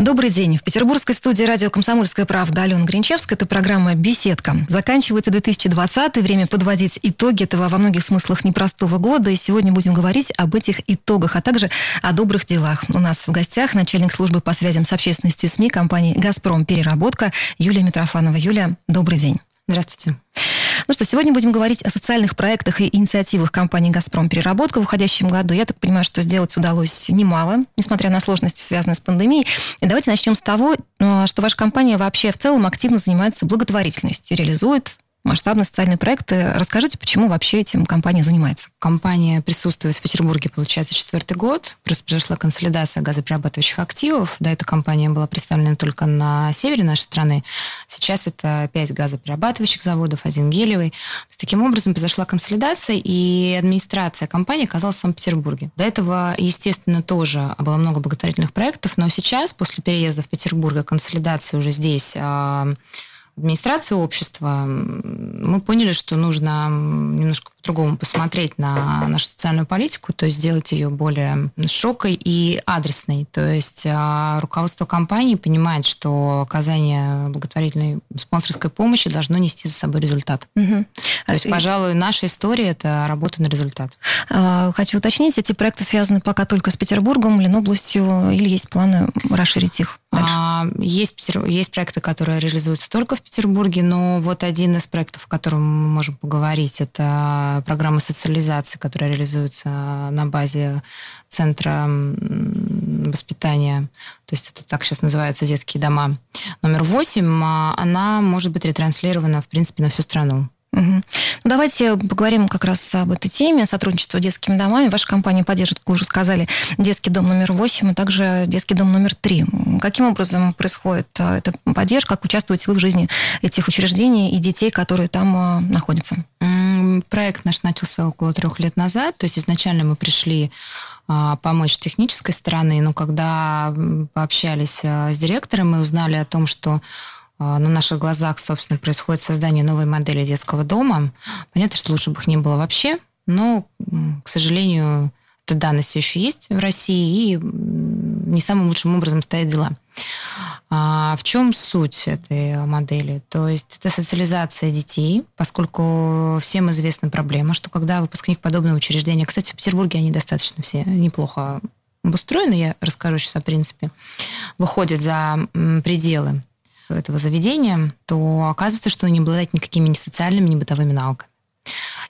Добрый день. В петербургской студии радио «Комсомольская правда» Алена Гринчевская. Это программа «Беседка». Заканчивается 2020 время подводить итоги этого во многих смыслах непростого года. И сегодня будем говорить об этих итогах, а также о добрых делах. У нас в гостях начальник службы по связям с общественностью СМИ компании «Газпром. Переработка» Юлия Митрофанова. Юлия, добрый день. Здравствуйте. Ну что, сегодня будем говорить о социальных проектах и инициативах компании «Газпром Переработка» в уходящем году. Я так понимаю, что сделать удалось немало, несмотря на сложности, связанные с пандемией. И давайте начнем с того, э, что ваша компания вообще в целом активно занимается благотворительностью, реализует масштабные социальные проекты. Расскажите, почему вообще этим компания занимается? Компания присутствует в Петербурге, получается, четвертый год. Просто произошла консолидация газоперерабатывающих активов. До эта компания была представлена только на севере нашей страны. Сейчас это пять газоперерабатывающих заводов, один гелевый. Таким образом произошла консолидация, и администрация компании оказалась в Санкт-Петербурге. До этого, естественно, тоже было много благотворительных проектов, но сейчас, после переезда в Петербург, консолидация уже здесь а, администрации общества, мы поняли, что нужно немножко по-другому посмотреть на нашу социальную политику, то есть сделать ее более широкой и адресной. То есть а, руководство компании понимает, что оказание благотворительной спонсорской помощи должно нести за собой результат. Угу. То есть, пожалуй, наша история – это работа на результат. А, хочу уточнить, эти проекты связаны пока только с Петербургом, Ленобластью, или есть планы расширить их? А, есть, есть проекты, которые реализуются только в Петербурге, но вот один из проектов, о котором мы можем поговорить, это программа социализации, которая реализуется на базе Центра воспитания, то есть это так сейчас называются детские дома, номер 8, а она может быть ретранслирована, в принципе, на всю страну. Угу. Давайте поговорим как раз об этой теме сотрудничества с детскими домами. Ваша компания поддержит, как вы уже сказали, детский дом номер 8, а также детский дом номер 3. Каким образом происходит а, эта поддержка? Как участвуете вы в жизни этих учреждений и детей, которые там а, находятся? Проект наш начался около трех лет назад. То есть изначально мы пришли помочь с технической стороны, но когда пообщались с директором, мы узнали о том, что а, на наших глазах, собственно, происходит создание новой модели детского дома. Понятно, что лучше бы их не было вообще, но, к сожалению, эта данность еще есть в России, и не самым лучшим образом стоят дела. А в чем суть этой модели? То есть это социализация детей, поскольку всем известна проблема, что когда выпускник подобного учреждения, кстати, в Петербурге они достаточно все неплохо обустроены, я расскажу сейчас о принципе, выходят за пределы этого заведения, то оказывается, что он не обладает никакими ни социальными, ни бытовыми навыками.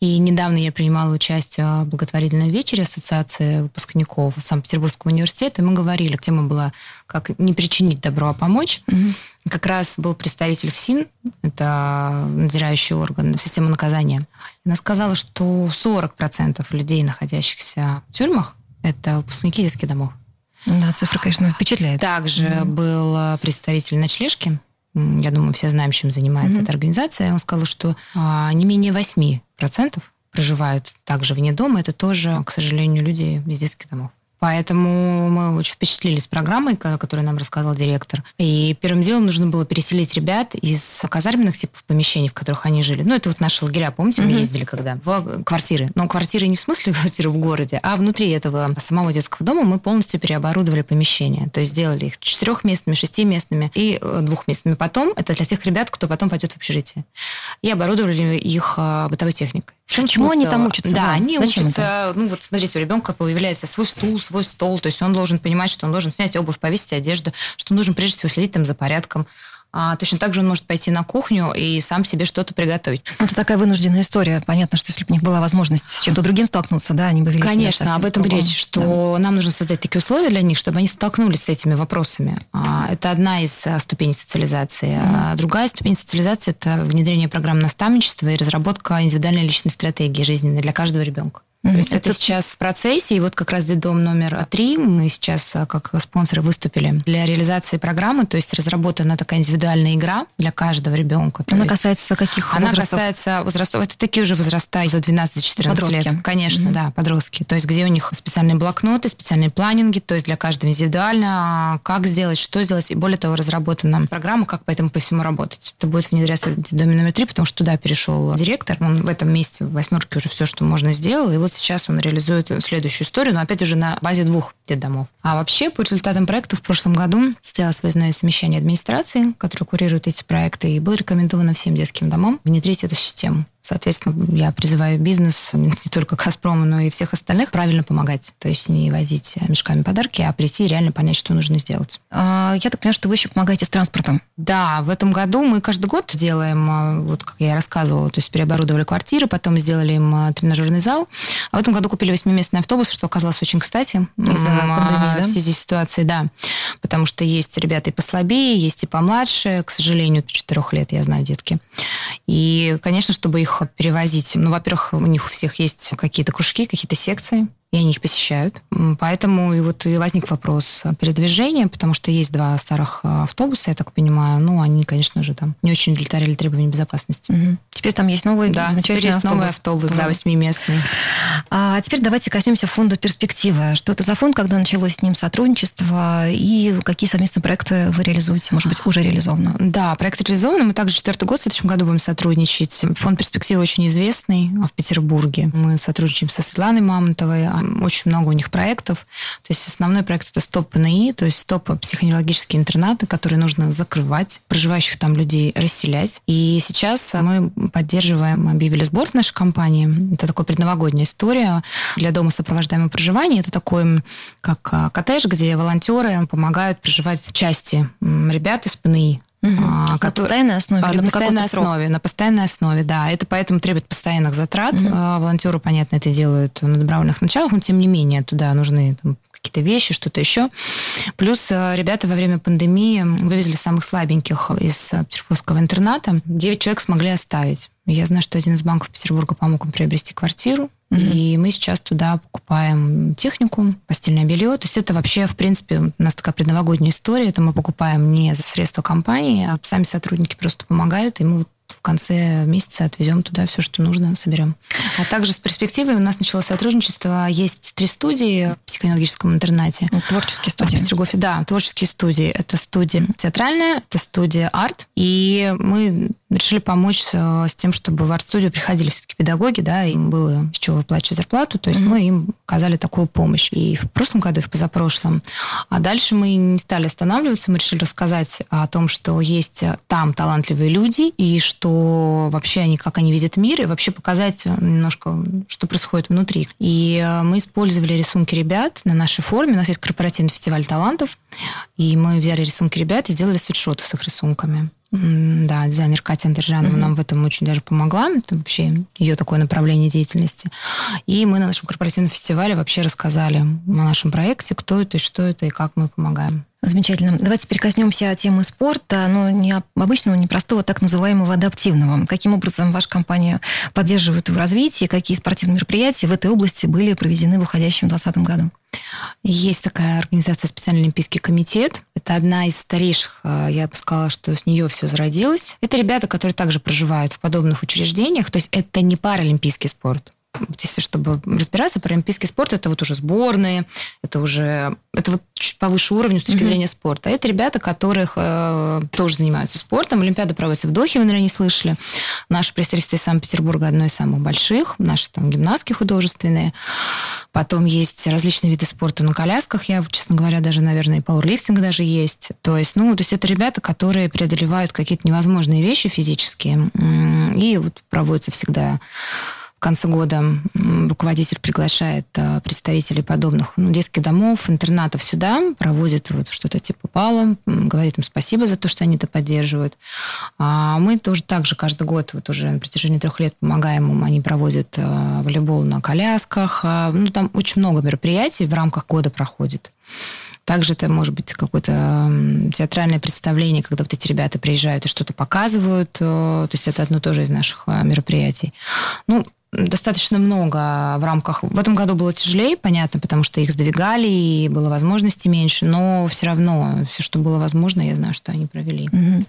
И недавно я принимала участие в благотворительном вечере Ассоциации выпускников Санкт-Петербургского университета, и мы говорили, тема была «Как не причинить добро, а помочь». Угу. Как раз был представитель ФСИН, это надзирающий орган системы наказания. Она сказала, что 40% людей, находящихся в тюрьмах, это выпускники детских домов. Да, цифра, конечно, впечатляет. Также mm-hmm. был э, представитель ночлежки. Я думаю, все знаем, чем занимается mm-hmm. эта организация. Он сказал, что а, не менее 8% проживают также вне дома. Это тоже, к сожалению, люди из детских домов. Поэтому мы очень впечатлились программой, которую нам рассказал директор. И первым делом нужно было переселить ребят из казарменных типов помещений, в которых они жили. Ну, это вот наши лагеря, помните, мы mm-hmm. ездили когда? В квартиры. Но квартиры не в смысле квартиры в городе, а внутри этого самого детского дома мы полностью переоборудовали помещения. То есть сделали их четырехместными, шестиместными и э, двухместными. Потом это для тех ребят, кто потом пойдет в общежитие. И оборудовали их э, бытовой техникой. Чем Чему они там учатся? Да, да. они Зачем учатся, это? ну вот смотрите, у ребенка появляется свой стул, свой стол, то есть он должен понимать, что он должен снять обувь, повесить одежду, что он должен прежде всего следить там за порядком, а точно так же он может пойти на кухню и сам себе что-то приготовить. Ну, это такая вынужденная история. Понятно, что если бы у них была возможность с чем-то другим столкнуться, да, они бы вели Конечно, об этом речь, что да. нам нужно создать такие условия для них, чтобы они столкнулись с этими вопросами. А, это одна из а, ступеней социализации. Mm-hmm. Другая ступень социализации – это внедрение программ наставничества и разработка индивидуальной личной стратегии жизненной для каждого ребенка. То есть это, это сейчас в процессе, и вот как раз дом номер три мы сейчас а, как спонсоры выступили для реализации программы, то есть разработана такая индивидуальная игра для каждого ребенка. Она есть, касается каких Она возрастов? касается возрастов, это такие уже возраста за 12-14 лет. Конечно, mm-hmm. да, подростки. То есть где у них специальные блокноты, специальные планинги, то есть для каждого индивидуально, как сделать, что сделать, и более того, разработана программа, как по этому по всему работать. Это будет внедряться в доме номер три, потому что туда перешел директор, он в этом месте в восьмерке уже все, что можно сделал, и вот вот сейчас он реализует следующую историю, но опять уже на базе двух детдомов. А вообще, по результатам проекта в прошлом году состоялось выездное совещание администрации, которое курирует эти проекты, и было рекомендовано всем детским домам внедрить эту систему. Соответственно, я призываю бизнес, не только Газпрома, но и всех остальных, правильно помогать. То есть не возить мешками подарки, а прийти и реально понять, что нужно сделать. А, я так понимаю, что вы еще помогаете с транспортом. Да, в этом году мы каждый год делаем, а, вот как я рассказывала, то есть переоборудовали квартиры, потом сделали им а, тренажерный зал. А в этом году купили восьмиместный автобус, что оказалось очень кстати. Из-за пандемии, да? В связи с ситуацией, да. Потому что есть ребята и послабее, есть и помладше, к сожалению, четырех лет, я знаю, детки. И, конечно, чтобы их их перевозить. Ну, во-первых, у них у всех есть какие-то кружки, какие-то секции и они их посещают. Поэтому и вот и возник вопрос передвижения, потому что есть два старых э, автобуса, я так понимаю. Ну, они, конечно же, там не очень удовлетворяли требования безопасности. Угу. Теперь там есть новый да, теперь есть автобус. новый автобус, да, восьмиместный. А теперь давайте коснемся фонда «Перспектива». Что это за фонд, когда началось с ним сотрудничество, и какие совместные проекты вы реализуете? Может быть, уже реализованы? Да, проект реализован. Мы также четвертый год в следующем году будем сотрудничать. Фонд «Перспектива» очень известный в Петербурге. Мы сотрудничаем со Светланой Мамонтовой, очень много у них проектов. То есть основной проект это стоп ПНИ, то есть стоп психоневрологические интернаты, которые нужно закрывать, проживающих там людей расселять. И сейчас мы поддерживаем, объявили сбор в нашей компании. Это такая предновогодняя история для дома сопровождаемого проживания. Это такой как а, коттедж, где волонтеры помогают проживать части ребят из ПНИ. Угу. А, на постоянной основе? А, на постоянной основе, на постоянной основе, да. Это поэтому требует постоянных затрат. Угу. А, волонтеры, понятно, это делают на добровольных началах, но тем не менее туда нужны там, какие-то вещи, что-то еще. Плюс а, ребята во время пандемии вывезли самых слабеньких из петербургского интерната. Девять человек смогли оставить. Я знаю, что один из банков Петербурга помог им приобрести квартиру. Mm-hmm. И мы сейчас туда покупаем технику, постельное белье. То есть это вообще, в принципе, у нас такая предновогодняя история. Это мы покупаем не за средства компании, а сами сотрудники просто помогают, и мы в конце месяца отвезем туда все, что нужно, соберем. А также с перспективой у нас началось сотрудничество. Есть три студии в психоневрологическом интернате. Ну, творческие студии. В Петергофе, да, творческие студии. Это студия театральная, это студия арт. И мы решили помочь с тем, чтобы в арт-студию приходили все-таки педагоги, да, им было с чего выплачивать зарплату, то есть mm-hmm. мы им оказали такую помощь и в прошлом году, и в позапрошлом. А дальше мы не стали останавливаться, мы решили рассказать о том, что есть там талантливые люди, и что вообще они, как они видят мир, и вообще показать немножко, что происходит внутри. И э, мы использовали рисунки ребят на нашей форме. У нас есть корпоративный фестиваль талантов, и мы взяли рисунки ребят и сделали свитшоты с их рисунками. Да, дизайнер Катя Андержанова mm-hmm. нам в этом очень даже помогла. Это вообще ее такое направление деятельности. И мы на нашем корпоративном фестивале вообще рассказали о нашем проекте, кто это, что это и как мы помогаем. Замечательно. Давайте перекоснемся темы спорта, но не обычного, не простого, так называемого адаптивного. Каким образом ваша компания поддерживает его развитие, какие спортивные мероприятия в этой области были проведены в уходящем 2020 году? Есть такая организация «Специальный олимпийский комитет». Это одна из старейших, э, я бы сказала, что с нее все зародилось. Это ребята, которые также проживают в подобных учреждениях. То есть это не паралимпийский спорт если чтобы разбираться, паралимпийский спорт это вот уже сборные, это уже это вот чуть повыше уровня с точки mm-hmm. зрения спорта. Это ребята, которых э, тоже занимаются спортом. Олимпиада проводится в Дохе, вы, наверное, не слышали. Наше представительство из Санкт-Петербурга одно из самых больших. Наши там гимнастки художественные. Потом есть различные виды спорта на колясках. Я, честно говоря, даже, наверное, и пауэрлифтинг даже есть. То есть, ну, то есть это ребята, которые преодолевают какие-то невозможные вещи физические. И вот проводятся всегда конце года руководитель приглашает э, представителей подобных ну, детских домов, интернатов сюда, проводит вот что-то типа пала, говорит им спасибо за то, что они это поддерживают. А мы тоже также каждый год, вот уже на протяжении трех лет помогаем им, они проводят э, волейбол на колясках. А, ну, там очень много мероприятий в рамках года проходит. Также это может быть какое-то театральное представление, когда вот эти ребята приезжают и что-то показывают. Э, то есть это одно тоже из наших мероприятий. Ну, достаточно много в рамках... В этом году было тяжелее, понятно, потому что их сдвигали, и было возможностей меньше, но все равно все, что было возможно, я знаю, что они провели. Угу.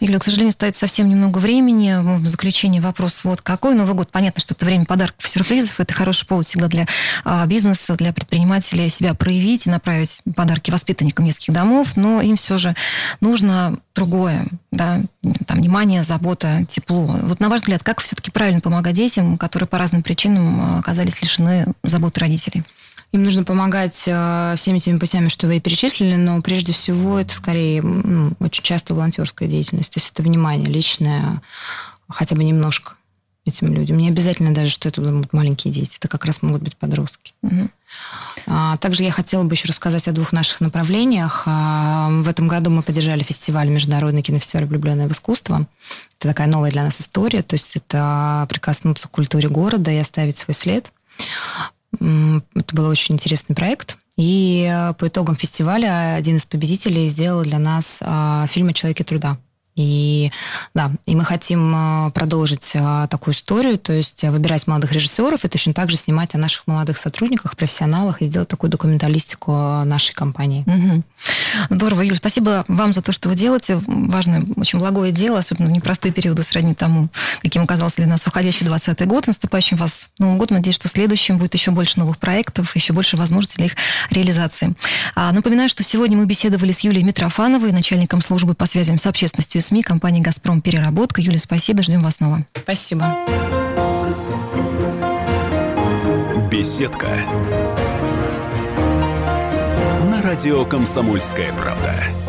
Юля, к сожалению, остается совсем немного времени. В заключение вопрос вот какой. Новый год, понятно, что это время подарков сюрпризов. Это хороший повод всегда для а, бизнеса, для предпринимателей себя проявить и направить подарки воспитанникам детских домов, но им все же нужно другое, да, там, внимание, забота, тепло. Вот на ваш взгляд, как все-таки правильно помогать детям, которые по разным причинам а, оказались лишены заботы родителей? Им нужно помогать э, всеми теми путями, что вы и перечислили, но прежде всего это скорее ну, очень часто волонтерская деятельность. То есть это внимание личное, хотя бы немножко этим людям. Не обязательно даже, что это будут маленькие дети. Это как раз могут быть подростки. Угу. А, также я хотела бы еще рассказать о двух наших направлениях. А, в этом году мы поддержали фестиваль, Международный кинофестиваль «Влюбленное в искусство». Это такая новая для нас история. То есть это прикоснуться к культуре города и оставить свой след. Это был очень интересный проект. И э, по итогам фестиваля один из победителей сделал для нас а, фильм о человеке труда. И да, и мы хотим э, продолжить э, такую историю, то есть выбирать молодых режиссеров и точно так же снимать о наших молодых сотрудниках, профессионалах и сделать такую документалистику нашей компании. Угу. Здорово, Юль, спасибо вам за то, что вы делаете. Важное, очень благое дело, особенно в непростые периоды сродни тому, каким оказался для нас уходящий 20 год. Наступающим вас Новым годом. Надеюсь, что в следующем будет еще больше новых проектов, еще больше возможностей для их реализации. А, напоминаю, что сегодня мы беседовали с Юлией Митрофановой, начальником службы по связям с общественностью СМИ компании «Газпром Переработка». Юлия, спасибо, ждем вас снова. Спасибо. Беседка. На радио «Комсомольская правда».